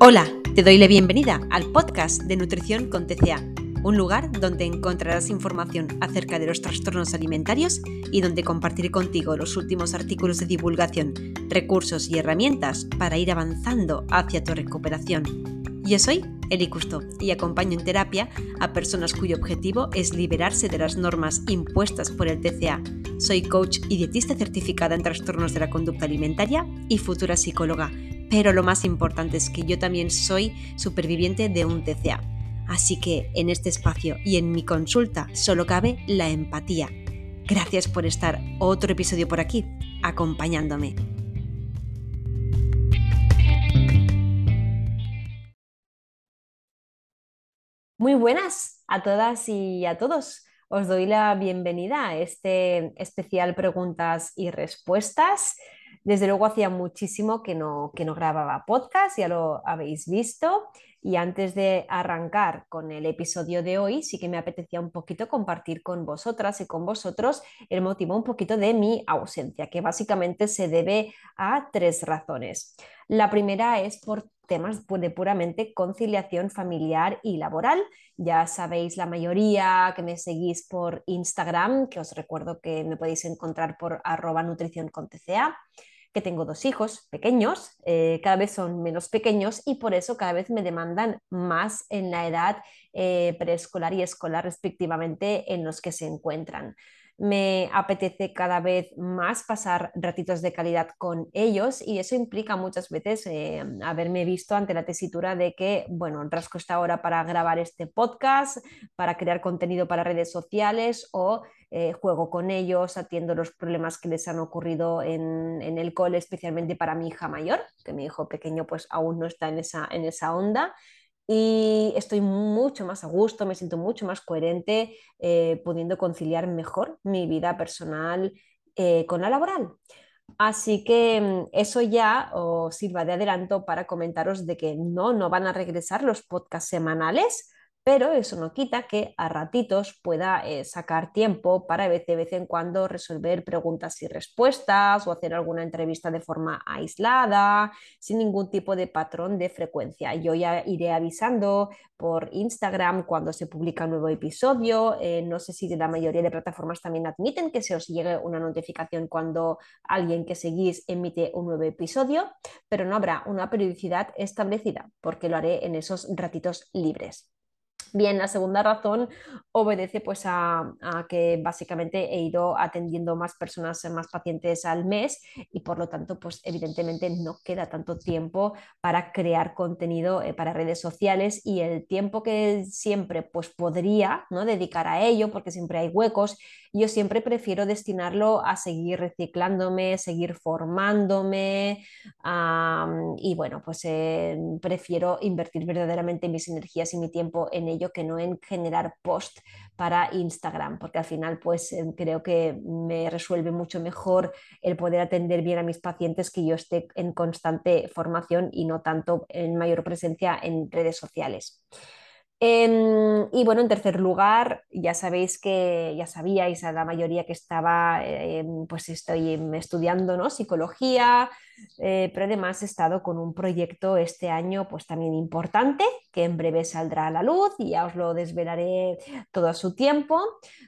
Hola, te doy la bienvenida al podcast de Nutrición con TCA, un lugar donde encontrarás información acerca de los trastornos alimentarios y donde compartiré contigo los últimos artículos de divulgación, recursos y herramientas para ir avanzando hacia tu recuperación. Yo soy Eli Custo y acompaño en terapia a personas cuyo objetivo es liberarse de las normas impuestas por el TCA. Soy coach y dietista certificada en trastornos de la conducta alimentaria y futura psicóloga pero lo más importante es que yo también soy superviviente de un TCA. Así que en este espacio y en mi consulta solo cabe la empatía. Gracias por estar otro episodio por aquí, acompañándome. Muy buenas a todas y a todos. Os doy la bienvenida a este especial preguntas y respuestas desde luego hacía muchísimo que no, que no grababa podcast, ya lo habéis visto. Y antes de arrancar con el episodio de hoy, sí que me apetecía un poquito compartir con vosotras y con vosotros el motivo un poquito de mi ausencia, que básicamente se debe a tres razones. La primera es por temas de puramente conciliación familiar y laboral. Ya sabéis la mayoría que me seguís por Instagram, que os recuerdo que me podéis encontrar por arroba nutrición con que tengo dos hijos pequeños, eh, cada vez son menos pequeños y por eso cada vez me demandan más en la edad eh, preescolar y escolar respectivamente en los que se encuentran me apetece cada vez más pasar ratitos de calidad con ellos y eso implica muchas veces eh, haberme visto ante la tesitura de que, bueno, rasco esta hora para grabar este podcast, para crear contenido para redes sociales o eh, juego con ellos, atiendo los problemas que les han ocurrido en, en, el cole, especialmente para mi hija mayor, que mi hijo pequeño pues aún no está en esa, en esa onda y estoy mucho más a gusto, me siento mucho más coherente, eh, pudiendo conciliar mejor mi vida personal eh, con la laboral. Así que mm, eso ya os sirva de adelanto para comentaros de que no, no van a regresar los podcasts semanales, pero eso no quita que a ratitos pueda eh, sacar tiempo para de vez en cuando resolver preguntas y respuestas o hacer alguna entrevista de forma aislada, sin ningún tipo de patrón de frecuencia. Yo ya iré avisando por Instagram cuando se publica un nuevo episodio. Eh, no sé si la mayoría de plataformas también admiten que se os llegue una notificación cuando alguien que seguís emite un nuevo episodio, pero no habrá una periodicidad establecida porque lo haré en esos ratitos libres. Bien, la segunda razón obedece pues a, que básicamente he ido atendiendo más personas, más pacientes al mes y por lo tanto pues evidentemente no queda tanto tiempo para crear contenido eh, para redes sociales y el tiempo que siempre pues podría ¿no? dedicar a ello porque siempre hay huecos, yo siempre prefiero destinarlo a seguir reciclándome, seguir formándome y bueno pues eh, prefiero invertir verdaderamente mis energías y mi tiempo en ello que no en generar post para Instagram, porque al final pues em, creo que me resuelve mucho mejor el poder atender bien a mis pacientes que yo esté en constante formación y no tanto en mayor presencia en redes sociales. Em, y bueno, en tercer lugar, ya sabéis que ya sabíais a la mayoría que estaba, em, pues estoy estudiando ¿no? psicología, eh, pero además he estado con un proyecto este año pues también importante, que en breve saldrá a la luz y ya os lo desvelaré todo a su tiempo,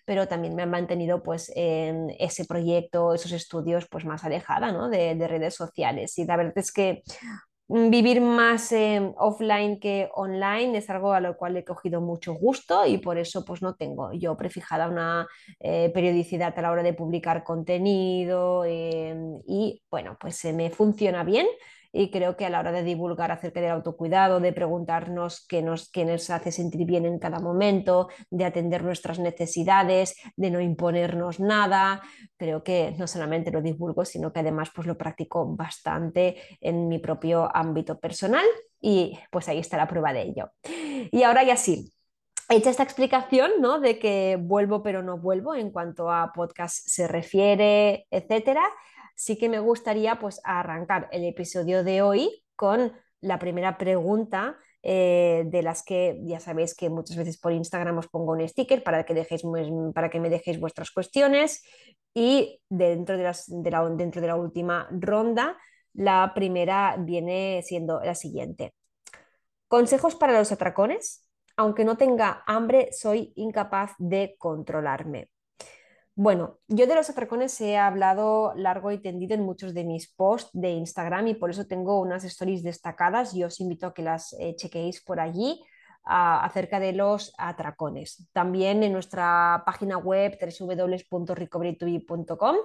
pero también me han mantenido pues en ese proyecto, esos estudios pues más alejada ¿no? de, de redes sociales. Y la verdad es que vivir más offline que online es algo a lo cual he cogido mucho gusto y por eso pues no tengo yo prefijada una eh, periodicidad a la hora de publicar contenido em, y bueno pues se me funciona bien y creo que a la hora de divulgar acerca del autocuidado, de preguntarnos qué nos, qué nos hace sentir bien en cada momento, de atender nuestras necesidades, de no imponernos nada, creo que no solamente lo divulgo, sino que además pues lo practico bastante en mi propio ámbito personal y pues ahí está la prueba de ello. Y ahora ya sí, hecha esta explicación, ¿no? De que vuelvo pero no vuelvo en cuanto a podcast se refiere, etcétera sí que me gustaría pues arrancar el episodio de hoy con la primera pregunta eh, de las que ya sabéis que muchas veces por Instagram os pongo un sticker para que, dejéis, para que me dejéis vuestras cuestiones y dentro de, las, de la, dentro de la última ronda la primera viene siendo la siguiente. Consejos para los atracones. Aunque no tenga hambre, soy incapaz de controlarme. Bueno, yo de los atracones he hablado largo y tendido en muchos de mis posts de Instagram y por eso tengo unas stories destacadas y os invito a que las eh, chequeéis por allí acerca de los atracones. También en nuestra página web www.recoverytobe.com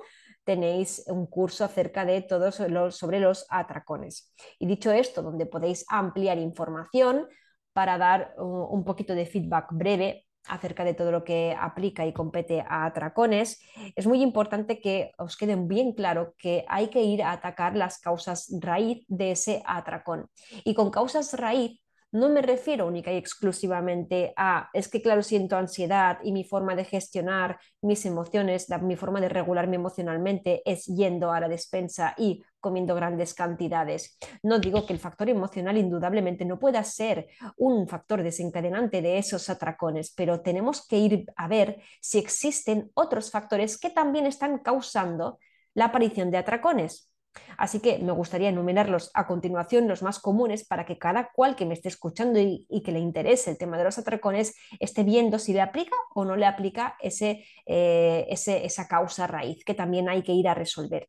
tenéis un curso acerca de todos los, sobre los atracones. Y dicho esto, donde podéis ampliar información para dar un poquito de feedback breve acerca de todo lo que aplica y compete a atracones, es muy importante que os quede bien claro que hay que ir a atacar las causas raíz de ese atracón. Y con causas raíz no me refiero única y exclusivamente a, es que claro, siento ansiedad y mi forma de gestionar mis emociones, mi forma de regularme emocionalmente es yendo a la despensa y comiendo grandes cantidades. No digo que el factor emocional indudablemente no pueda ser un factor desencadenante de esos atracones, pero tenemos que ir a ver si existen otros factores que también están causando la aparición de atracones. Así que me gustaría enumerarlos a continuación, los más comunes, para que cada cual que me esté escuchando y, que le interese el tema de los atracones esté viendo si le aplica o no le aplica eh, esa causa raíz que también hay que ir a resolver.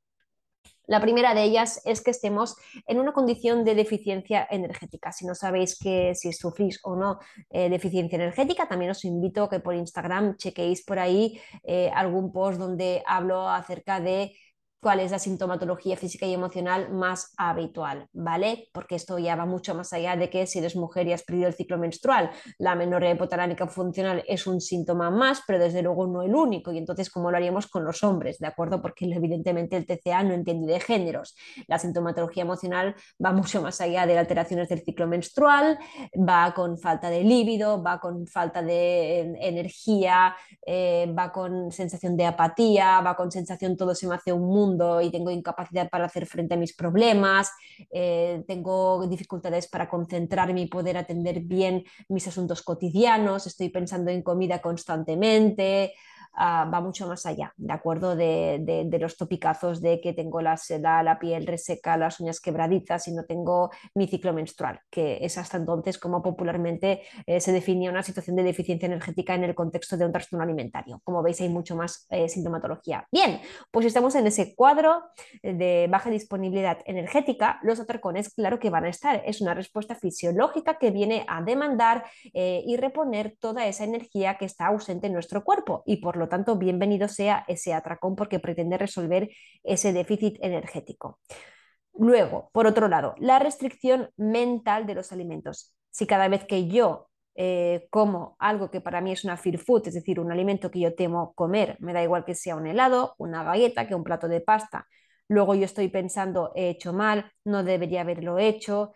La primera de ellas es que estemos en una condición de deficiencia energética. Si no sabéis que si sufrís o no eh, deficiencia energética, también os invito a que por Instagram chequeéis por ahí eh, algún post donde hablo acerca de cuál es la sintomatología física y emocional más habitual, ¿vale? Porque esto ya va mucho más allá de que si eres mujer y has perdido el ciclo menstrual, la menorrea hipotalámica funcional es un síntoma más, pero desde luego no el único. Y entonces, ¿cómo lo haríamos con los hombres? ¿De acuerdo? Porque evidentemente el TCA no entiende de géneros. La sintomatología emocional va mucho más allá de alteraciones del ciclo menstrual, va con falta de líbido, va con falta de energía, eh, va con sensación de apatía, va con sensación todo se me hace un mundo y tengo incapacidad para hacer frente a mis problemas, eh, tengo dificultades para concentrarme y poder atender bien mis asuntos cotidianos, estoy pensando en comida constantemente, Ah, va mucho más allá, ¿de acuerdo? De, los topicazos de que tengo la, la, piel reseca, las uñas quebradizas y no tengo mi ciclo menstrual, que es hasta entonces como popularmente eh, se definía una situación de deficiencia energética en el contexto de un trastorno alimentario. Como veis, hay mucho más eh, sintomatología. Bien, pues estamos en ese cuadro de baja disponibilidad energética. Los atracones, claro que van a estar. Es una respuesta fisiológica que viene a demandar eh, y reponer toda esa energía que está ausente en nuestro cuerpo y por lo tanto, bienvenido sea ese atracón porque pretende resolver ese déficit energético. Luego, por otro lado, la restricción mental de los alimentos. Si cada vez que yo eh, como algo que para mí es una fear food, es decir, un alimento que yo temo comer, me da igual que sea un helado, una galleta, que un plato de pasta. Luego yo estoy pensando, he hecho mal, no debería haberlo hecho,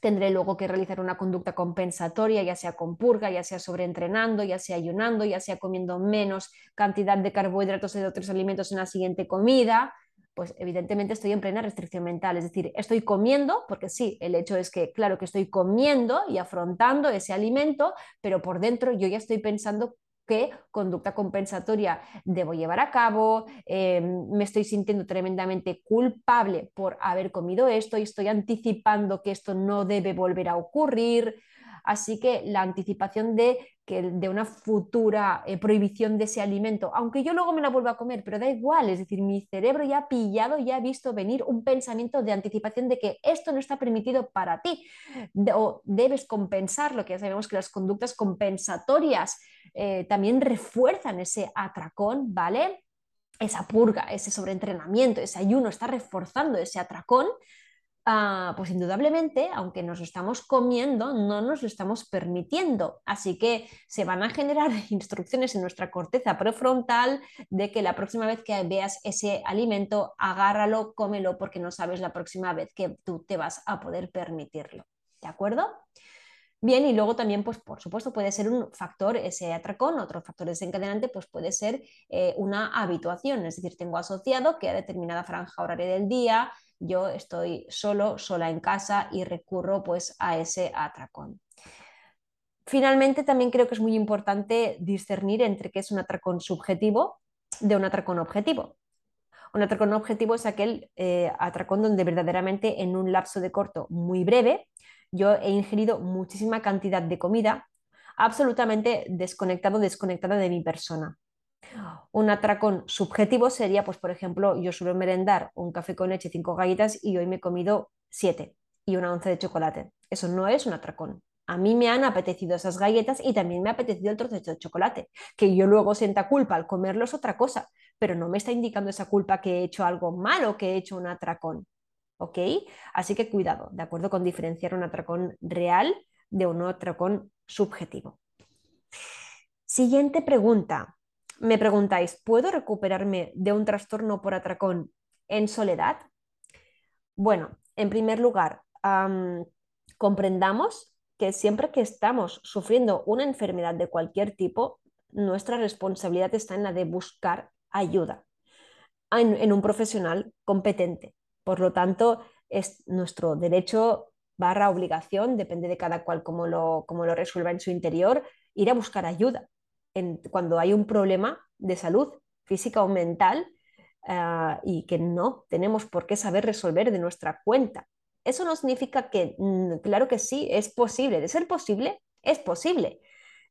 tendré luego que realizar una conducta compensatoria, ya sea con purga, ya sea sobreentrenando, ya sea ayunando, ya sea comiendo menos cantidad de carbohidratos y de otros alimentos en la siguiente comida, pues evidentemente estoy en plena restricción mental, es decir, estoy comiendo, porque sí, el hecho es que, claro que estoy comiendo y afrontando ese alimento, pero por dentro yo ya estoy pensando qué conducta compensatoria debo llevar a cabo, em, me estoy sintiendo tremendamente culpable por haber comido esto y estoy anticipando que esto no debe volver a ocurrir. Así que la anticipación de, de una futura eh, prohibición de ese alimento, aunque yo luego me la vuelva a comer, pero da igual, es decir, mi cerebro ya ha pillado, ya ha visto venir un pensamiento de anticipación de que esto no está permitido para ti o debes compensarlo, que ya sabemos que las conductas compensatorias eh, también refuerzan ese atracón, ¿vale? Esa purga, ese sobreentrenamiento, ese ayuno está reforzando ese atracón. Ah, pues indudablemente, aunque nos lo estamos comiendo, no nos lo estamos permitiendo. Así que se van a generar instrucciones en nuestra corteza prefrontal de que la próxima vez que veas ese alimento, agárralo, cómelo, porque no sabes la próxima vez que tú te vas a poder permitirlo. ¿De acuerdo? Bien, y luego también, pues por supuesto, puede ser un factor ese atracón, otro factor desencadenante, pues puede ser eh, una habituación, es decir, tengo asociado que a determinada franja horaria del día yo estoy solo, sola en casa y recurro pues a ese atracón. Finalmente, también creo que es muy importante discernir entre qué es un atracón subjetivo de un atracón objetivo. Un atracón objetivo es aquel eh, atracón donde verdaderamente en un lapso de corto muy breve yo he ingerido muchísima cantidad de comida absolutamente desconectado, desconectada de mi persona. Un atracón subjetivo sería, pues por ejemplo, yo suelo merendar un café con leche, cinco galletas y hoy me he comido siete y una once de chocolate. Eso no es un atracón. A mí me han apetecido esas galletas y también me ha apetecido el trozo de chocolate. Que yo luego sienta culpa al comerlo es otra cosa, pero no me está indicando esa culpa que he hecho algo malo, que he hecho un atracón. ¿Ok? Así que cuidado, ¿de acuerdo? Con diferenciar un atracón real de un atracón subjetivo. Siguiente pregunta. Me preguntáis, ¿puedo recuperarme de un trastorno por atracón en soledad? Bueno, en primer lugar, comprendamos que siempre que estamos sufriendo una enfermedad de cualquier tipo, nuestra responsabilidad está en la de buscar ayuda en, un profesional competente. Por lo tanto, es nuestro derecho barra obligación, depende de cada cual cómo lo, lo resuelva en su interior, ir a buscar ayuda cuando hay un problema de salud física o mental ah, y que no tenemos por qué saber resolver de nuestra cuenta. Eso no significa que, mm, claro que sí, es posible. De ser posible, es posible.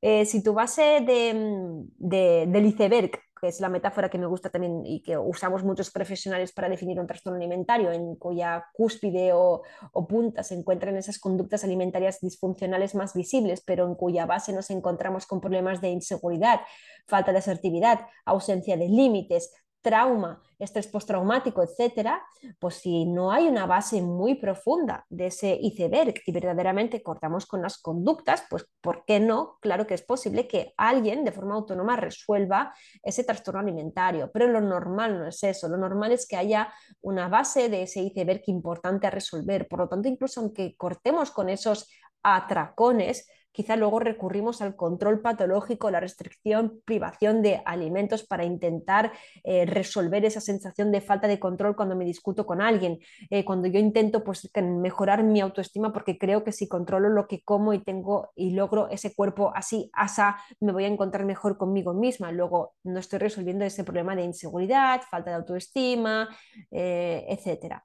Eh, si tu base de, de, del iceberg que es la metáfora que me gusta también y que usamos muchos profesionales para definir un trastorno alimentario, en cuya cúspide o, o, punta se encuentran esas conductas alimentarias disfuncionales más visibles, pero en cuya base nos encontramos con problemas de inseguridad, falta de asertividad, ausencia de límites, trauma, estrés postraumático, etcétera, pues si no hay una base muy profunda de ese iceberg y verdaderamente cortamos con las conductas, pues ¿por qué no? Claro que es posible que alguien de forma autónoma resuelva ese trastorno alimentario, pero lo normal no es eso, lo normal es que haya una base de ese iceberg importante a resolver. Por lo tanto, incluso aunque cortemos con esos atracones, quizá luego recurrimos al control patológico, la restricción, privación de alimentos para intentar eh, resolver esa sensación de falta de control cuando me discuto con alguien, eh, cuando yo intento pues, mejorar mi autoestima porque creo que si controlo lo que como y tengo y logro ese cuerpo así, asa, me voy a encontrar mejor conmigo misma. Luego no estoy resolviendo ese problema de inseguridad, falta de autoestima, eh, etc.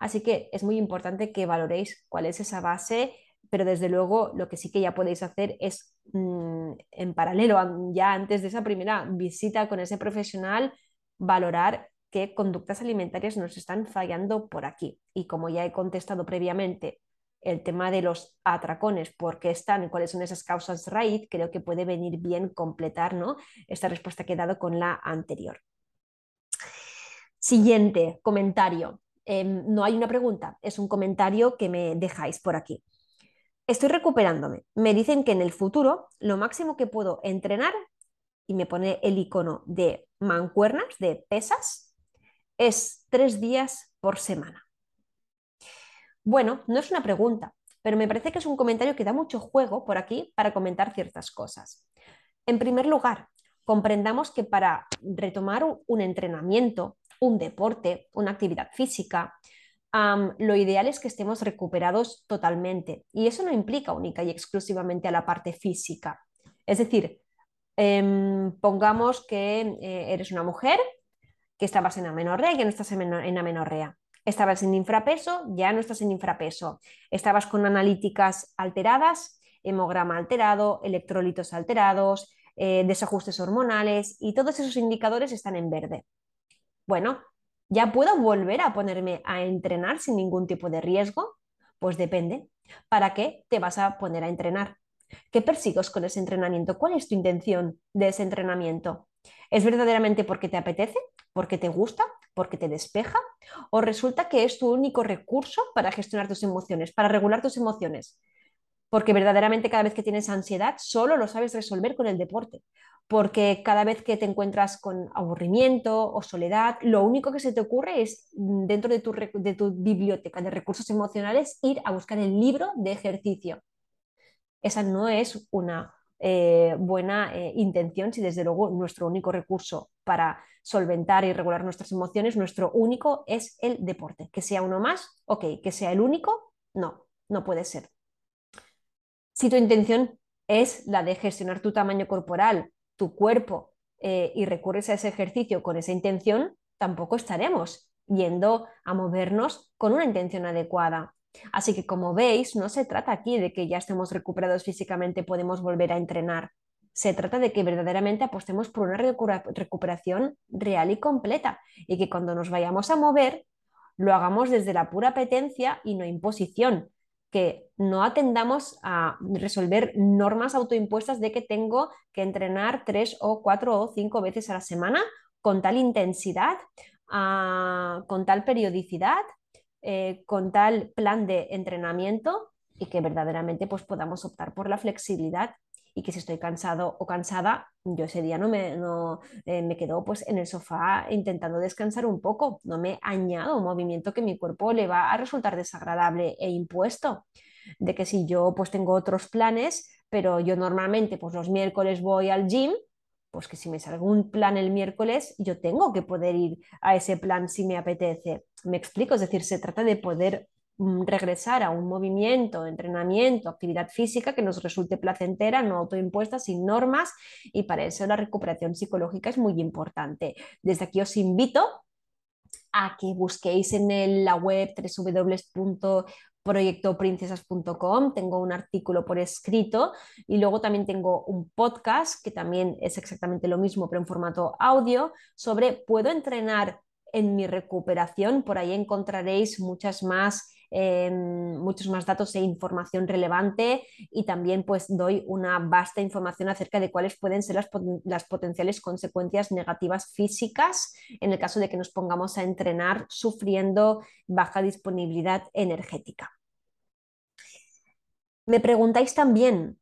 Así que es muy importante que valoréis cuál es esa base pero desde luego lo que sí que ya podéis hacer es mm, en paralelo, ya antes de esa primera visita con ese profesional, valorar qué conductas alimentarias nos están fallando por aquí. Y como ya he contestado previamente, el tema de los atracones, por qué están, cuáles son esas causas raíz, creo que puede venir bien completar ¿no? esta respuesta que he dado con la anterior. Siguiente comentario. Em, no hay una pregunta, es un comentario que me dejáis por aquí. Estoy recuperándome. Me dicen que en el futuro lo máximo que puedo entrenar, y me pone el icono de mancuernas, de pesas, es tres días por semana. Bueno, no es una pregunta, pero me parece que es un comentario que da mucho juego por aquí para comentar ciertas cosas. En primer lugar, comprendamos que para retomar un entrenamiento, un deporte, una actividad física, lo ideal es que estemos recuperados totalmente. Y eso no implica única y exclusivamente a la parte física. Es decir, em, pongamos que eh, eres una mujer que estabas en amenorrea y que no estás en, amenorrea. Estabas en infrapeso, ya no estás en infrapeso. Estabas con analíticas alteradas, hemograma alterado, electrolitos alterados, eh, desajustes hormonales y todos esos indicadores están en verde. Bueno, ¿Ya puedo volver a ponerme a entrenar sin ningún tipo de riesgo? Pues depende. ¿Para qué te vas a poner a entrenar? ¿Qué persigues con ese entrenamiento? ¿Cuál es tu intención de ese entrenamiento? ¿Es verdaderamente porque te apetece? ¿Porque te gusta? ¿Porque te despeja? ¿O resulta que es tu único recurso para gestionar tus emociones, para regular tus emociones? Porque verdaderamente cada vez que tienes ansiedad solo lo sabes resolver con el deporte porque cada vez que te encuentras con aburrimiento o soledad, lo único que se te ocurre es, mm, dentro de tu, de tu biblioteca de recursos emocionales, ir a buscar el libro de ejercicio. Esa no es una eh, buena eh, intención si desde luego nuestro único recurso para solventar y regular nuestras emociones, nuestro único es el deporte. Que sea uno más, ok, que sea el único, no, no puede ser. Si tu intención es la de gestionar tu tamaño corporal tu cuerpo eh, y recurres a ese ejercicio con esa intención, tampoco estaremos yendo a movernos con una intención adecuada. Así que como veis, no se trata aquí de que ya estemos recuperados físicamente, podemos volver a entrenar. Se trata de que verdaderamente apostemos por una recuperación real y completa y que cuando nos vayamos a mover lo hagamos desde la pura apetencia y no imposición, que no atendamos a resolver normas autoimpuestas de que tengo que entrenar tres o cuatro o cinco veces a la semana con tal intensidad, ah, con tal periodicidad, eh, con tal plan de entrenamiento y que verdaderamente pues, podamos optar por la flexibilidad y que si estoy cansado o cansada, yo ese día no me, no, eh, me quedo pues en el sofá intentando descansar un poco, no me añado un movimiento que mi cuerpo le va a resultar desagradable e impuesto. De que si yo pues tengo otros planes, pero yo normalmente pues los miércoles voy al gym, pues que si me salga un plan el miércoles, yo tengo que poder ir a ese plan si me apetece. Me explico, es decir, se trata de poder regresar a un movimiento, entrenamiento, actividad física que nos resulte placentera, no autoimpuesta, sin normas, y para eso la recuperación psicológica es muy importante. Desde aquí os invito a que busquéis en la web www.proyectoprincesas.com, tengo un artículo por escrito y luego también tengo un podcast que también es exactamente lo mismo pero en formato audio sobre puedo entrenar en mi recuperación, por ahí encontraréis muchas más muchos más datos e información relevante y también pues doy una vasta información acerca de cuáles pueden ser las, las potenciales consecuencias negativas físicas en el caso de que nos pongamos a entrenar sufriendo baja disponibilidad energética. Me preguntáis también,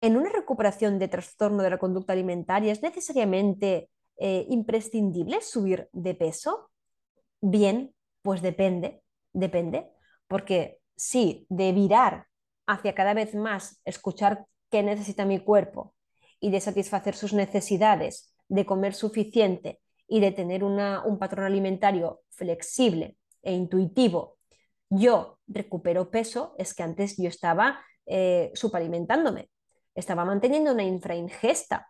¿en una recuperación de trastorno de la conducta alimentaria es necesariamente eh, imprescindible subir de peso? Bien, pues depende, depende porque sí, de virar hacia cada vez más escuchar qué necesita mi cuerpo y de satisfacer sus necesidades, de comer suficiente y de tener un patrón alimentario flexible e intuitivo, yo recupero peso, es que antes yo estaba eh, supalimentándome, estaba manteniendo una infraingesta.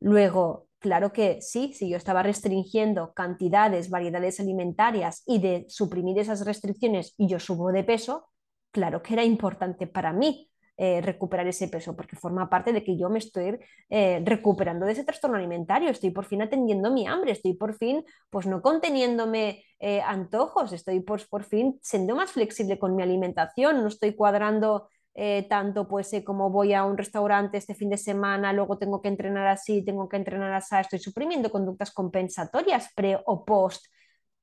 Luego, Claro que sí, si yo estaba restringiendo cantidades, variedades alimentarias y de suprimir esas restricciones y yo subo de peso, claro que era importante para mí eh, recuperar ese peso, porque forma parte de que yo me estoy eh, recuperando de ese trastorno alimentario, estoy por fin atendiendo mi hambre, estoy por fin, pues no conteniéndome eh, antojos, estoy pues, por fin siendo más flexible con mi alimentación, no estoy cuadrando eh, tanto pues eh, como voy a un restaurante este fin de semana, luego tengo que entrenar así, tengo que entrenar así, estoy suprimiendo conductas compensatorias pre o post.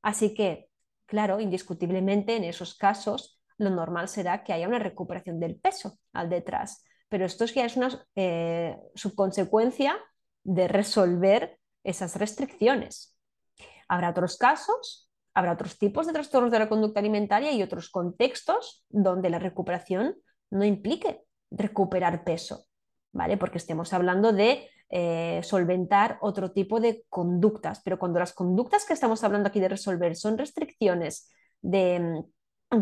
Así que, claro, indiscutiblemente en esos casos lo normal será que haya una recuperación del peso al detrás, pero esto ya es una eh, subconsecuencia de resolver esas restricciones. Habrá otros casos, habrá otros tipos de trastornos de la conducta alimentaria y otros contextos donde la recuperación no implique recuperar peso, ¿vale? Porque estemos hablando de eh, solventar otro tipo de conductas, pero cuando las conductas que estamos hablando aquí de resolver son restricciones de,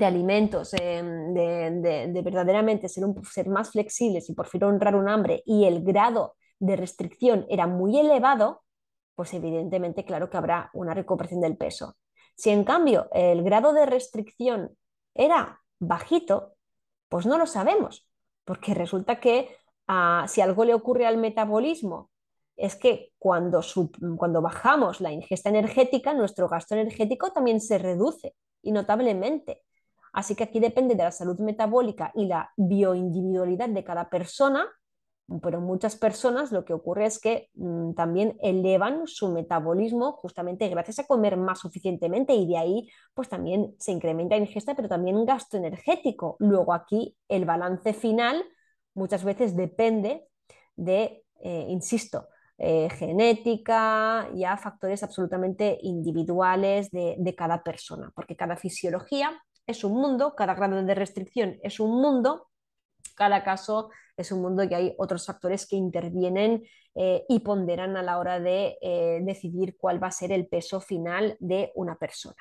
alimentos, de, verdaderamente ser, un, ser más flexibles y por fin honrar un hambre y el grado de restricción era muy elevado, pues evidentemente claro que habrá una recuperación del peso. Si en cambio el grado de restricción era bajito, pues no lo sabemos, porque resulta que ah, si algo le ocurre al metabolismo es que cuando, cuando bajamos la ingesta energética, nuestro gasto energético también se reduce y notablemente. Así que aquí depende de la salud metabólica y la bioindividualidad de cada persona pero muchas personas lo que ocurre es que mm, también elevan su metabolismo justamente gracias a comer más suficientemente y de ahí pues también se incrementa la ingesta, pero también gasto energético. Luego aquí el balance final muchas veces depende de, eh, insisto, eh, genética, ya factores absolutamente individuales de, de cada persona, porque cada fisiología es un mundo, cada grado de restricción es un mundo cada caso es un mundo que hay otros factores que intervienen eh, y ponderan a la hora de eh, decidir cuál va a ser el peso final de una persona.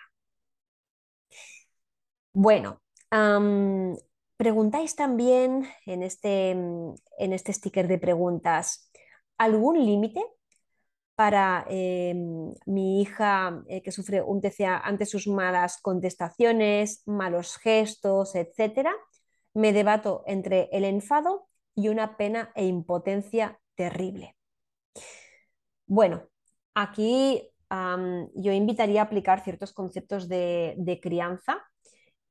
Bueno, preguntáis también en este, en este sticker de preguntas, ¿algún límite para em, mi hija eh, que sufre un TCA ante sus malas contestaciones, malos gestos, etc., me debato entre el enfado y una pena e impotencia terrible. Bueno, aquí yo invitaría a aplicar ciertos conceptos de, crianza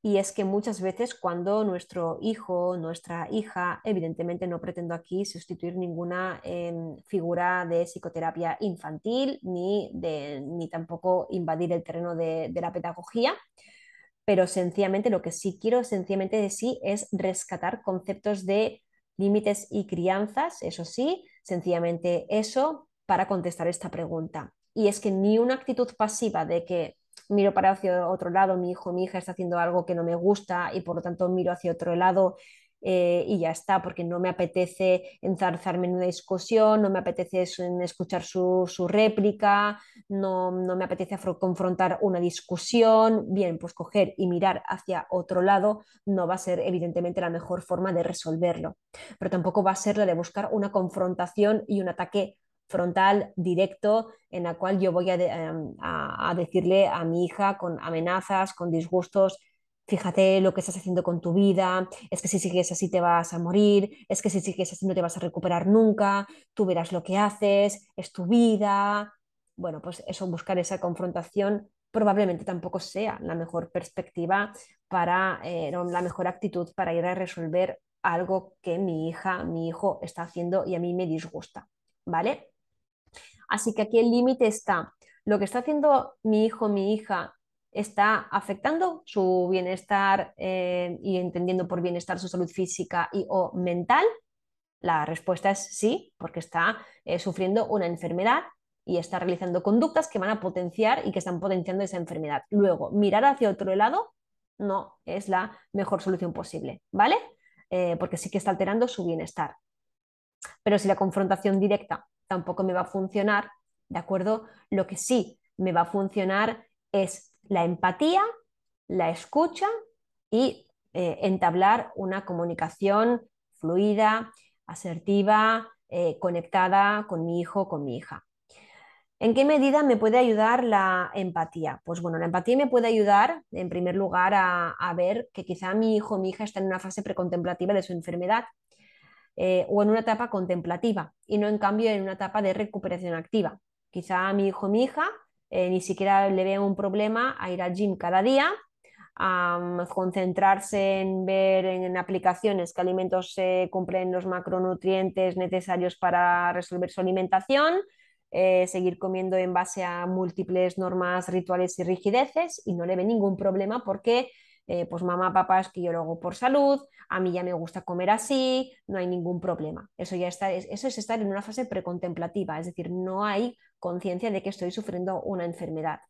y es que muchas veces cuando nuestro hijo, nuestra hija, evidentemente no pretendo aquí sustituir ninguna em, figura de psicoterapia infantil ni, ni tampoco invadir el terreno de, de, la pedagogía, pero sencillamente lo que sí quiero, sencillamente de sí, es rescatar conceptos de límites y crianzas, eso sí, sencillamente eso para contestar esta pregunta. Y es que ni una actitud pasiva de que miro para hacia otro lado, mi hijo, mi hija está haciendo algo que no me gusta y por lo tanto miro hacia otro lado eh, y ya está, porque no me apetece enzarzarme en una discusión, no me apetece escuchar su, réplica, no, no, me apetece confrontar una discusión. Bien, pues coger y mirar hacia otro lado no va a ser evidentemente la mejor forma de resolverlo, pero tampoco va a ser la de buscar una confrontación y un ataque frontal, directo, en la cual yo voy em, a, decirle a mi hija con amenazas, con disgustos, fíjate lo que estás haciendo con tu vida, es que si sigues así te vas a morir, es que si sigues así no te vas a recuperar nunca, tú verás lo que haces, es tu vida. Bueno, pues eso, buscar esa confrontación probablemente tampoco sea la mejor perspectiva para, eh, la mejor actitud para ir a resolver algo que mi hija, mi hijo está haciendo y a mí me disgusta, ¿vale? Así que aquí el límite está, lo que está haciendo mi hijo, mi hija, está afectando su bienestar eh, y entendiendo por bienestar su salud física y o mental. La respuesta es sí, porque está eh, sufriendo una enfermedad y está realizando conductas que van a potenciar y que están potenciando esa enfermedad. Luego, mirar hacia otro lado no es la mejor solución posible, ¿vale? Eh, porque sí que está alterando su bienestar. Pero si la confrontación directa tampoco me va a funcionar, ¿de acuerdo? Lo que sí me va a funcionar es la empatía, la escucha y eh, entablar una comunicación fluida, asertiva, eh, conectada con mi hijo, con mi hija. ¿En qué medida me puede ayudar la empatía? Pues bueno, la empatía me puede ayudar, en primer lugar, a, ver que quizá mi hijo o mi hija está en una fase precontemplativa de su enfermedad eh, o en una etapa contemplativa y no en cambio en una etapa de recuperación activa. Quizá mi hijo o mi hija eh, ni siquiera le vea un problema a ir al gym cada día, a concentrarse en ver en, aplicaciones qué alimentos se cumplen los macronutrientes necesarios para resolver su alimentación, eh, seguir comiendo en base a múltiples normas, rituales y rigideces y no le ve ningún problema porque eh, pues mamá, papá, es que yo lo hago por salud, a mí ya me gusta comer así, no hay ningún problema. Eso ya está, eso es estar en una fase precontemplativa, es decir, no hay conciencia de que estoy sufriendo una enfermedad.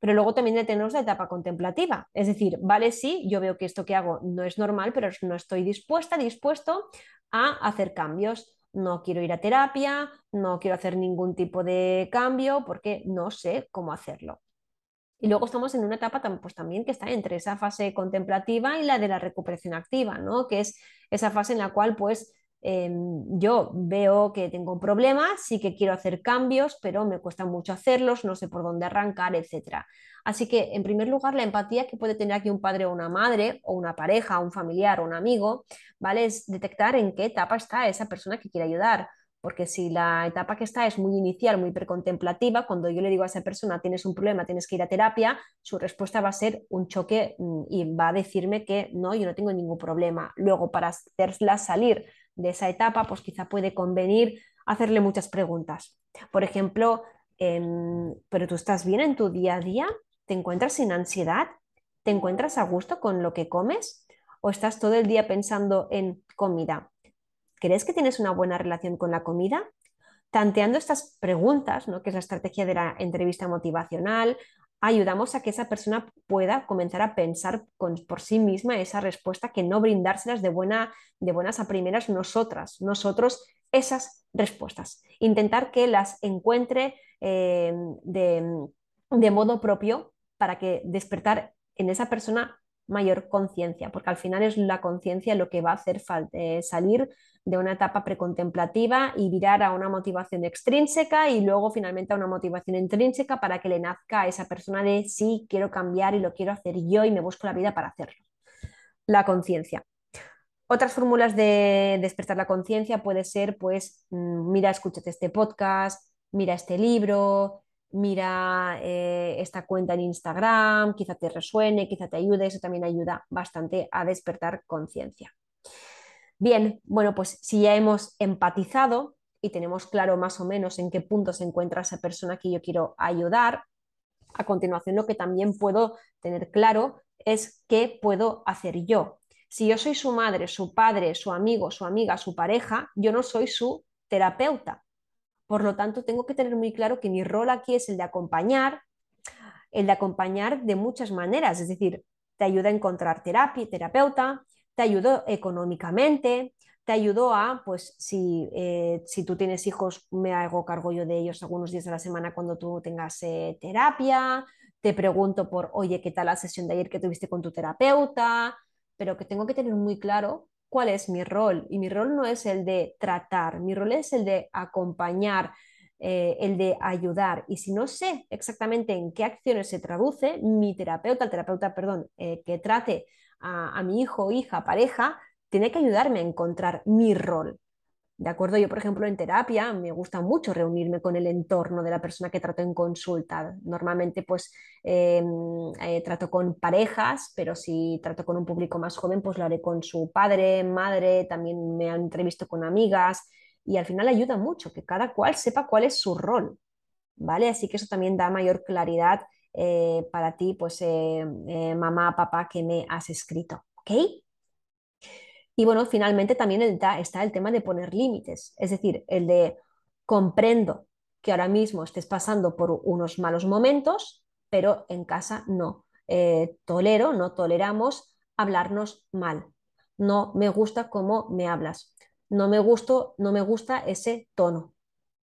Pero luego también tenemos la etapa contemplativa, es decir, vale, sí, yo veo que esto que hago no es normal, pero no estoy dispuesta, dispuesto a hacer cambios. No quiero ir a terapia, no quiero hacer ningún tipo de cambio porque no sé cómo hacerlo. Y luego estamos en una etapa pues, también que está entre esa fase contemplativa y la de la recuperación activa, ¿no? que es esa fase en la cual pues, em, yo veo que tengo un problema, sí que quiero hacer cambios, pero me cuesta mucho hacerlos, no sé por dónde arrancar, etc. Así que, en primer lugar, la empatía que puede tener aquí un padre o una madre, o una pareja, un familiar o un amigo, ¿vale? Es detectar en qué etapa está esa persona que quiere ayudar porque si la etapa que está es muy inicial, muy precontemplativa, cuando yo le digo a esa persona tienes un problema, tienes que ir a terapia, su respuesta va a ser un choque mm, y va a decirme que no, yo no tengo ningún problema. Luego, para hacerla salir de esa etapa, pues quizá puede convenir hacerle muchas preguntas. Por ejemplo, em, ¿pero tú estás bien en tu día a día? ¿Te encuentras sin ansiedad? ¿Te encuentras a gusto con lo que comes? ¿O estás todo el día pensando en comida? ¿Crees que tienes una buena relación con la comida? Tanteando estas preguntas, ¿no? que es la estrategia de la entrevista motivacional, ayudamos a que esa persona pueda comenzar a pensar por sí misma esa respuesta que no brindárselas de, buena, de buenas a primeras nosotras, nosotros esas respuestas. Intentar que las encuentre eh, de, de modo propio para que despertar en esa persona mayor conciencia, porque al final es la conciencia lo que va a hacer eh, salir de una etapa precontemplativa y virar a una motivación extrínseca y luego finalmente a una motivación intrínseca para que le nazca a esa persona de sí, quiero cambiar y lo quiero hacer yo y me busco la vida para hacerlo. La conciencia. Otras fórmulas de despertar la conciencia puede ser, pues, mm, mira, escúchate este podcast, mira este libro, mira eh, esta cuenta en Instagram, quizá te resuene, quizá te ayude, eso también ayuda bastante a despertar conciencia. Bien, bueno, pues si ya hemos empatizado y tenemos claro más o menos en qué punto se encuentra esa persona que yo quiero ayudar, a continuación lo que también puedo tener claro es qué puedo hacer yo. Si yo soy su madre, su padre, su amigo, su amiga, su pareja, yo no soy su terapeuta. Por lo tanto, tengo que tener muy claro que mi rol aquí es el de acompañar, el de acompañar de muchas maneras, es decir, te ayuda a encontrar terapia, terapeuta, te ayudo económicamente, te ayudo a, pues si, eh, si, tú tienes hijos, me hago cargo yo de ellos algunos días de la semana cuando tú tengas eh, terapia, te pregunto por, oye, ¿qué tal la sesión de ayer que tuviste con tu terapeuta? Pero que tengo que tener muy claro cuál es mi rol. Y mi rol no es el de tratar, mi rol es el de acompañar, eh, el de ayudar. Y si no sé exactamente en qué acciones se traduce, mi terapeuta, el terapeuta, perdón, que trate a, mi hijo, hija, pareja, tiene que ayudarme a encontrar mi rol. ¿De acuerdo? Yo, por ejemplo, en terapia me gusta mucho reunirme con el entorno de la persona que trato en consulta. Normalmente, pues, em, eh, trato con parejas, pero si trato con un público más joven, pues lo haré con su padre, madre, también me entrevisto con amigas y al final ayuda mucho que cada cual sepa cuál es su rol, ¿vale? Así que eso también da mayor claridad eh, para ti, pues, eh, mamá, papá, que me has escrito, ¿ok? Y bueno, finalmente también está el tema de poner límites, es decir, el de comprendo que ahora mismo estés pasando por unos malos momentos, pero en casa no. Eh, tolero, no toleramos hablarnos mal. No me gusta cómo me hablas. No me, gusto, no me gusta ese tono.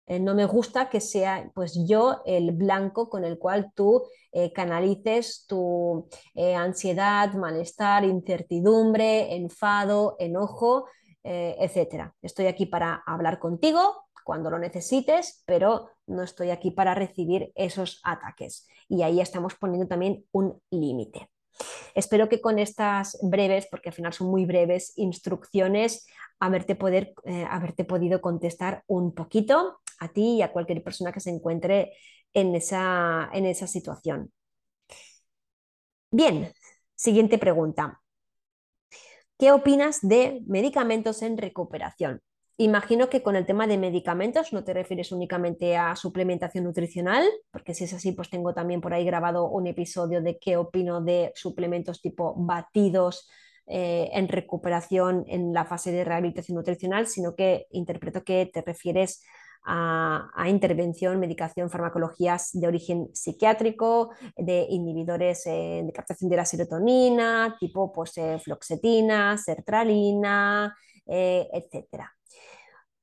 Eh, no me gusta que sea pues yo el blanco con el cual tú eh, canalices tu eh, ansiedad, malestar, incertidumbre, enfado, enojo, etc. Estoy aquí para hablar contigo cuando lo necesites, pero no estoy aquí para recibir esos ataques. Y ahí estamos poniendo también un límite. Espero que con estas breves, porque al final son muy breves, instrucciones, haberte, poder, haberte podido contestar un poquito a ti y a cualquier persona que se encuentre en esa, en esa situación. Bien, siguiente pregunta. ¿Qué opinas de medicamentos en recuperación? Imagino que con el tema de medicamentos no te refieres únicamente a suplementación nutricional, porque si es así, pues tengo también por ahí grabado un episodio de qué opino de suplementos tipo batidos eh, en recuperación en la fase de rehabilitación nutricional, sino que interpreto que te refieres a, intervención, medicación, farmacologías de origen psiquiátrico, de inhibidores eh, de captación de la serotonina, tipo pues, eh, floxetina, sertralina, eh, etc.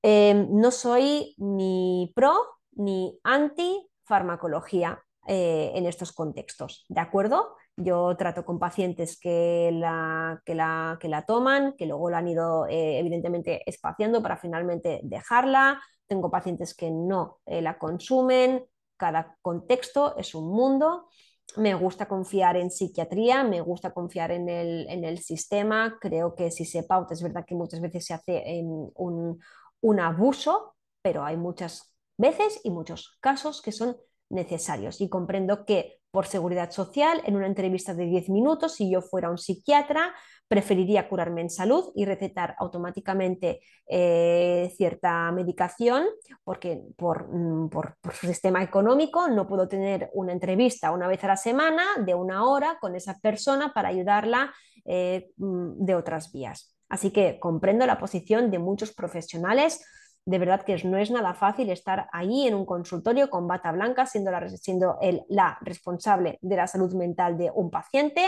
Em, no soy ni pro ni anti farmacología en estos contextos, ¿de acuerdo? Yo trato con pacientes que la, que la, que la toman, que luego la han ido evidentemente espaciando para finalmente dejarla, tengo pacientes que no eh, la consumen, cada contexto es un mundo. Me gusta confiar en psiquiatría, me gusta confiar en el, sistema. Creo que si se pauta, es verdad que muchas veces se hace un, un abuso, pero hay muchas veces y muchos casos que son necesarios. Y comprendo que por seguridad social, en una entrevista de 10 minutos, si yo fuera un psiquiatra, preferiría curarme en salud y recetar automáticamente eh, cierta medicación, porque mm, por, su sistema económico no puedo tener una entrevista una vez a la semana de una hora con esa persona para ayudarla eh, mm, de otras vías. Así que comprendo la posición de muchos profesionales de verdad que no es nada fácil estar ahí en un consultorio con bata blanca, siendo la, siendo la responsable de la salud mental de un paciente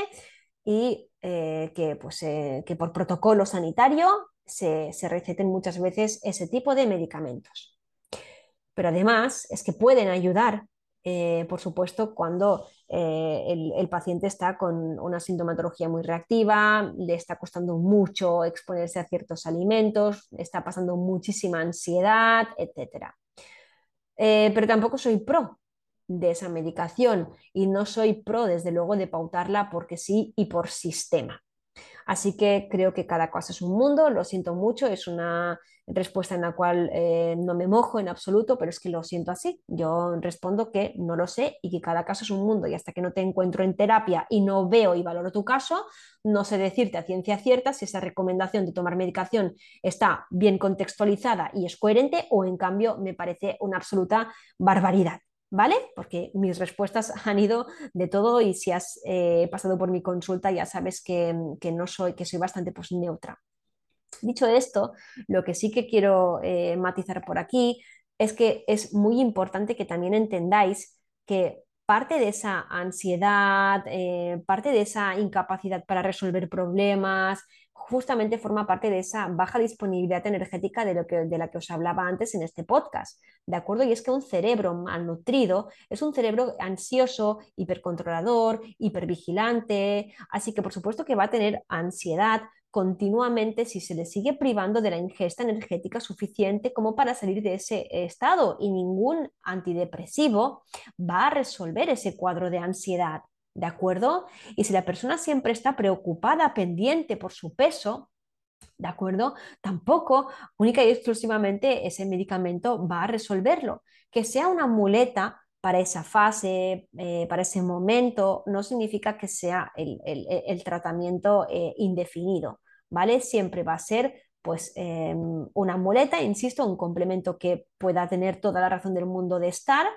y eh, que, pues, eh, que, por protocolo sanitario se, receten muchas veces ese tipo de medicamentos. Pero además es que pueden ayudar, eh, por supuesto, cuando eh, el, paciente está con una sintomatología muy reactiva, le está costando mucho exponerse a ciertos alimentos, está pasando muchísima ansiedad, etc. Eh, pero tampoco soy pro de esa medicación y no soy pro, desde luego, de pautarla porque sí y por sistema. Así que creo que cada cosa es un mundo, lo siento mucho, es una respuesta en la cual eh, no me mojo en absoluto, pero es que lo siento así. Yo respondo que no lo sé y que cada caso es un mundo y hasta que no te encuentro en terapia y no veo y valoro tu caso, no sé decirte a ciencia cierta si esa recomendación de tomar medicación está bien contextualizada y es coherente o en cambio me parece una absoluta barbaridad. ¿Vale? Porque mis respuestas han ido de todo y si has eh, pasado por mi consulta ya sabes que, no soy, que soy bastante pues, neutra. Dicho esto, lo que sí que quiero eh, matizar por aquí es que es muy importante que también entendáis que parte de esa ansiedad, eh, parte de esa incapacidad para resolver problemas, justamente forma parte de esa baja disponibilidad energética de, lo que, de la que os hablaba antes en este podcast. ¿De acuerdo? Y es que un cerebro malnutrido es un cerebro ansioso, hipercontrolador, hipervigilante, así que por supuesto que va a tener ansiedad continuamente si se le sigue privando de la ingesta energética suficiente como para salir de ese estado y ningún antidepresivo va a resolver ese cuadro de ansiedad. ¿De acuerdo? Y si la persona siempre está preocupada, pendiente por su peso, ¿de acuerdo? Tampoco única y exclusivamente ese medicamento va a resolverlo. Que sea una muleta para esa fase, eh, para ese momento, no significa que sea el, tratamiento eh, indefinido, ¿vale? Siempre va a ser pues em, una muleta, insisto, un complemento que pueda tener toda la razón del mundo de estar,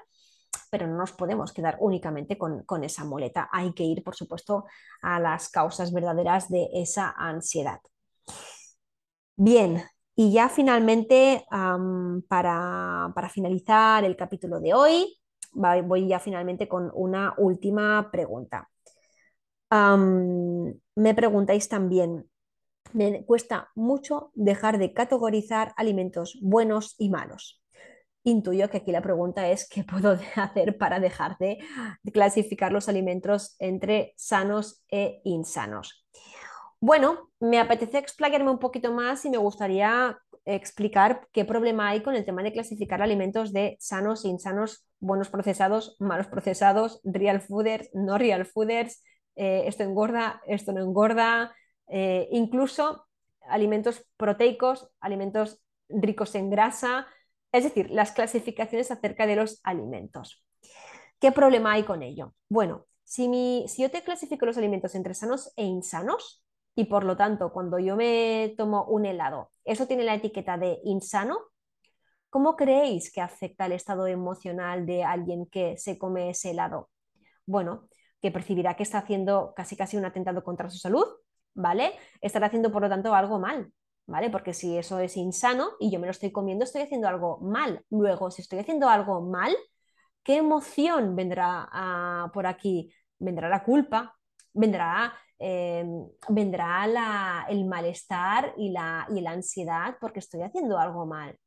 pero no nos podemos quedar únicamente con, esa muleta. Hay que ir, por supuesto, a las causas verdaderas de esa ansiedad. Bien, y ya finalmente, para, finalizar el capítulo de hoy, voy ya finalmente con una última pregunta. me preguntáis también, me cuesta mucho dejar de categorizar alimentos buenos y malos intuyo que aquí la pregunta es qué puedo hacer para dejar de, clasificar los alimentos entre sanos e insanos. Bueno, me apetece explayarme un poquito más y me gustaría explicar qué problema hay con el tema de clasificar alimentos de sanos e insanos, buenos procesados, malos procesados, real fooders, no real fooders, eh, esto engorda, esto no engorda, eh, incluso alimentos proteicos, alimentos ricos en grasa, es decir, las clasificaciones acerca de los alimentos. ¿Qué problema hay con ello? Bueno, si, si yo te clasifico los alimentos entre sanos e insanos, y por lo tanto, cuando yo me tomo un helado, eso tiene la etiqueta de insano, ¿cómo creéis que afecta el estado emocional de alguien que se come ese helado? Bueno, que percibirá que está haciendo casi casi un atentado contra su salud, ¿vale? Estará haciendo, por lo tanto, algo mal. ¿Vale? Porque si eso es insano y yo me lo estoy comiendo, estoy haciendo algo mal. Luego, si estoy haciendo algo mal, ¿qué emoción vendrá ah, por aquí? Vendrá la culpa, vendrá, em, vendrá el malestar y la, y la ansiedad porque estoy haciendo algo mal.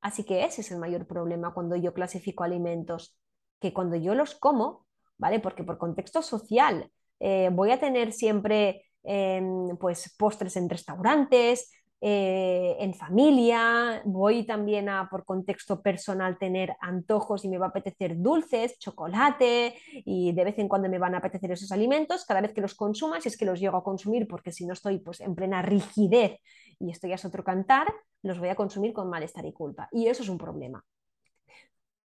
Así que ese es el mayor problema cuando yo clasifico alimentos, que cuando yo los como, ¿vale? Porque por contexto social eh, voy a tener siempre em, pues postres en restaurantes, eh, en familia, voy también a, por contexto personal, tener antojos y me va a apetecer dulces, chocolate y de vez en cuando me van a apetecer esos alimentos, cada vez que los consuma, si es que los llego a consumir, porque si no estoy pues, en plena rigidez y estoy a otro cantar, los voy a consumir con malestar y culpa. Y eso es un problema.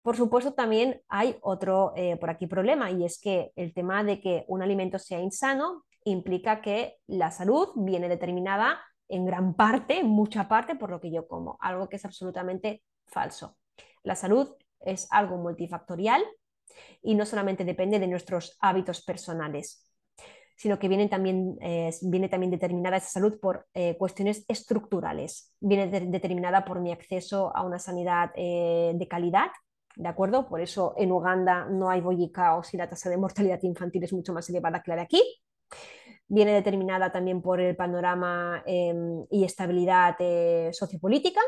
Por supuesto, también hay otro eh, por aquí problema y es que el tema de que un alimento sea insano implica que la salud viene determinada en gran parte, mucha parte, por lo que yo como, algo que es absolutamente falso. La salud es algo multifactorial y no solamente depende de nuestros hábitos personales, sino que viene también, eh, viene también determinada esa salud por eh, cuestiones estructurales. Viene determinada por mi acceso a una sanidad eh, de calidad, ¿de acuerdo? Por eso en Uganda no hay bollicaos y la tasa de mortalidad infantil es mucho más elevada que la de aquí viene determinada también por el panorama em, y estabilidad eh, sociopolítica.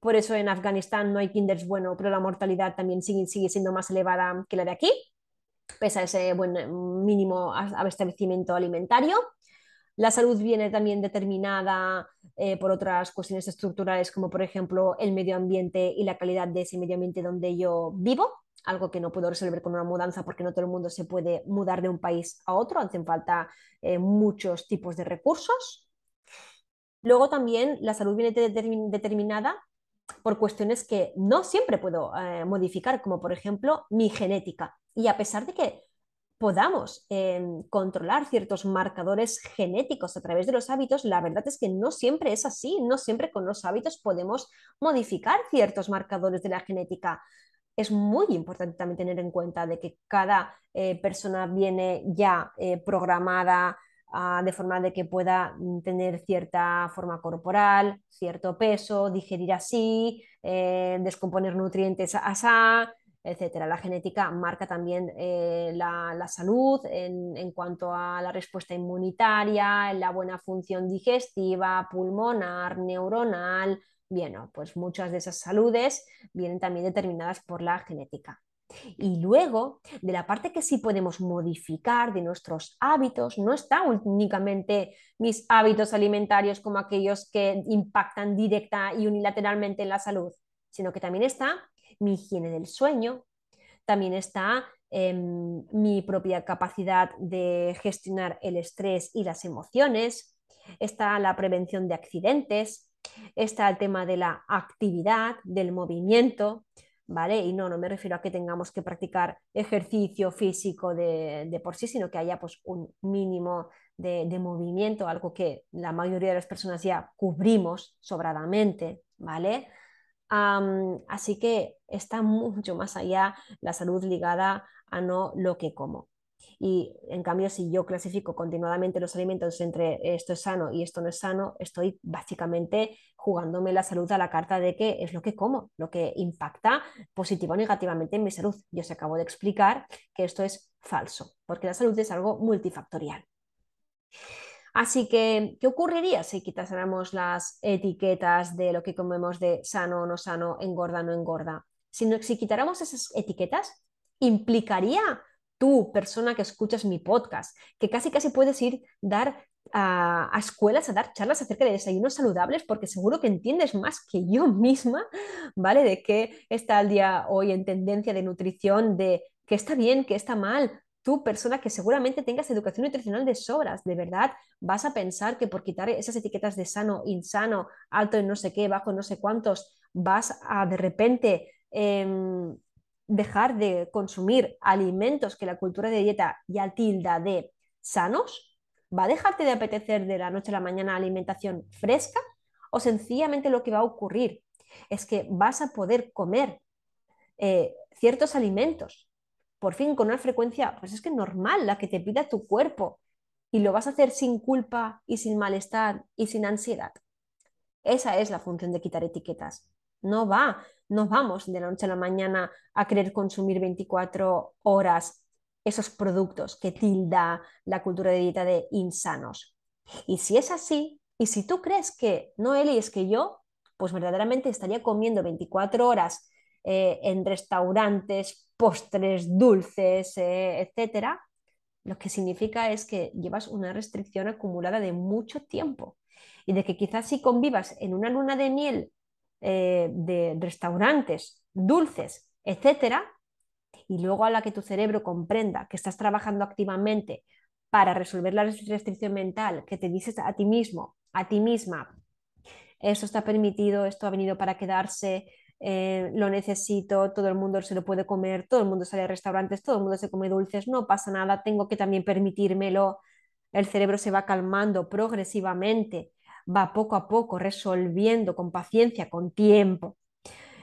Por eso en Afganistán no hay kinders bueno, pero la mortalidad también sigue, sigue siendo más elevada que la de aquí. pese a ese buen mínimo abastecimiento alimentario. La salud viene también determinada eh, por otras cuestiones estructurales, como por ejemplo el medio ambiente y la calidad de ese medio ambiente donde yo vivo, algo que no puedo resolver con una mudanza porque no todo el mundo se puede mudar de un país a otro, hacen falta eh, muchos tipos de recursos. Luego también la salud viene determinada por cuestiones que no siempre puedo eh, modificar, como por ejemplo mi genética. Y a pesar de que podamos em, controlar ciertos marcadores genéticos a través de los hábitos, la verdad es que no siempre es así, no siempre con los hábitos podemos modificar ciertos marcadores de la genética. Es muy importante también tener en cuenta de que cada eh, persona viene ya eh, programada ah, de forma de que pueda mm, tener cierta forma corporal, cierto peso, digerir así, eh, descomponer nutrientes así, etcétera. La genética marca también la, salud en, cuanto a la respuesta inmunitaria, la buena función digestiva, pulmonar, neuronal. Bien, pues muchas de esas saludes vienen también determinadas por la genética. Y luego, de la parte que sí podemos modificar de nuestros hábitos, no está únicamente mis hábitos alimentarios como aquellos que impactan directa y unilateralmente en la salud, sino que también está mi higiene del sueño, también está em, mi propia capacidad de gestionar el estrés y las emociones, está la prevención de accidentes, está el tema de la actividad, del movimiento, ¿vale? Y no, no me refiero a que tengamos que practicar ejercicio físico de, por sí, sino que haya pues, un mínimo de, de, movimiento, algo que la mayoría de las personas ya cubrimos sobradamente, ¿vale? así que está mucho más allá la salud ligada a no lo que como. Y en cambio, si yo clasifico continuadamente los alimentos entre esto es sano y esto no es sano, estoy básicamente jugándome la salud a la carta de que es lo que como, lo que impacta positivo o negativamente en mi salud. Yo os acabo de explicar que esto es falso, porque la salud es algo multifactorial. Así que, ¿qué ocurriría si quitásemos las etiquetas de lo que comemos de sano o no sano, engorda o no engorda? Si, no, si quitáramos esas etiquetas, implicaría tú, persona que escuchas mi podcast, que casi casi puedes ir dar a, escuelas a dar charlas acerca de desayunos saludables, porque seguro que entiendes más que yo misma, ¿vale? De qué está el día hoy en tendencia de nutrición, de qué está bien, qué está mal, tú, persona que seguramente tengas educación nutricional de sobras, de verdad, vas a pensar que por quitar esas etiquetas de sano, insano, alto en no sé qué, bajo en no sé cuántos, vas a de repente em, dejar de consumir alimentos que la cultura de dieta ya tilda de sanos? ¿Va a dejarte de apetecer de la noche a la mañana alimentación fresca? ¿O sencillamente lo que va a ocurrir es que vas a poder comer eh, ciertos alimentos por fin con una frecuencia, pues es que normal, la que te pida tu cuerpo, y lo vas a hacer sin culpa y sin malestar y sin ansiedad. Esa es la función de quitar etiquetas. No va, no vamos de la noche a la mañana a querer consumir 24 horas esos productos que tilda la cultura de dieta de insanos. Y si es así, y si tú crees que no, Eli, es que yo, pues verdaderamente estaría comiendo 24 horas eh, en restaurantes, postres, dulces, eh, etcétera, lo que significa es que llevas una restricción acumulada de mucho tiempo y de que quizás si convivas en una luna de miel eh, de restaurantes, dulces, etcétera, y luego a la que tu cerebro comprenda que estás trabajando activamente para resolver la restricción mental, que te dices a ti mismo, a ti misma, esto está permitido, esto ha venido para quedarse, eh, lo necesito, todo el mundo se lo puede comer, todo el mundo sale a restaurantes, todo el mundo se come dulces, no pasa nada, tengo que también permitírmelo. El cerebro se va calmando progresivamente, va poco a poco resolviendo con paciencia, con tiempo,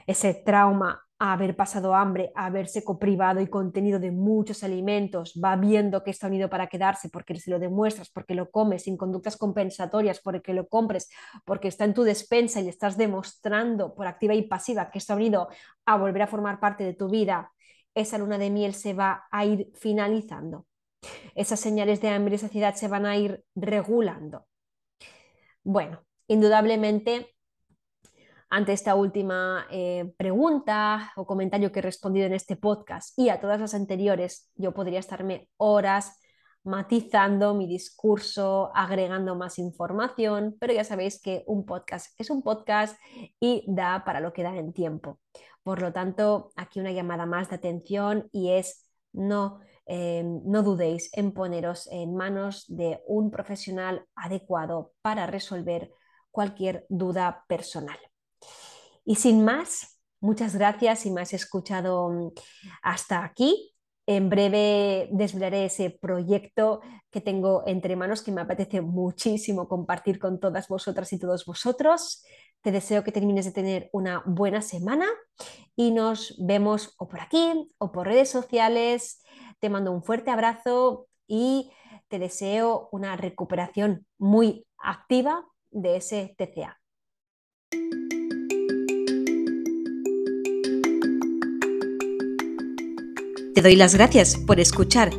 ese trauma haber pasado hambre, haberse coprivado y contenido de muchos alimentos, va viendo que está unido para quedarse porque se lo demuestras, porque lo comes sin conductas compensatorias, porque lo compres, porque está en tu despensa y estás demostrando por activa y pasiva que está unido a volver a formar parte de tu vida, esa luna de miel se va a ir finalizando. Esas señales de hambre y saciedad se van a ir regulando. Bueno, indudablemente ante esta última eh, pregunta o comentario que he respondido en este podcast y a todas las anteriores, yo podría estarme horas matizando mi discurso, agregando más información, pero ya sabéis que un podcast es un podcast y da para lo que da en tiempo. Por lo tanto, aquí una llamada más de atención y es no, eh, no dudéis en poneros en manos de un profesional adecuado para resolver cualquier duda personal. Y sin más, muchas gracias si me has escuchado hasta aquí. En breve desvelaré ese proyecto que tengo entre manos que me apetece muchísimo compartir con todas vosotras y todos vosotros. Te deseo que termines de tener una buena semana y nos vemos o por aquí o por redes sociales. Te mando un fuerte abrazo y te deseo una recuperación muy activa de ese TCA. Te doy las gracias por escuchar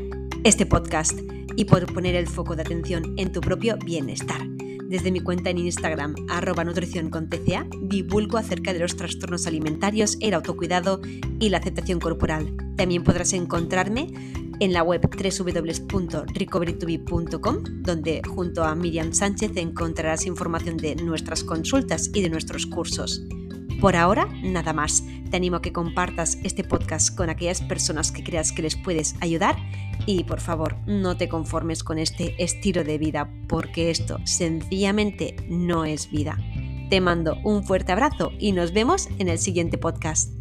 este podcast y por poner el foco de atención en tu propio bienestar. Desde mi cuenta en Instagram, arroba nutrición con TCA, divulgo acerca de los trastornos alimentarios, el autocuidado y la aceptación corporal. También podrás encontrarme en la web www.recoverytobe.com, donde junto a Miriam Sánchez encontrarás información de nuestras consultas y de nuestros cursos. Por ahora, nada más. Te animo a que compartas este podcast con aquellas personas que creas que les puedes ayudar y por favor no te conformes con este estilo de vida porque esto sencillamente no es vida. Te mando un fuerte abrazo y nos vemos en el siguiente podcast.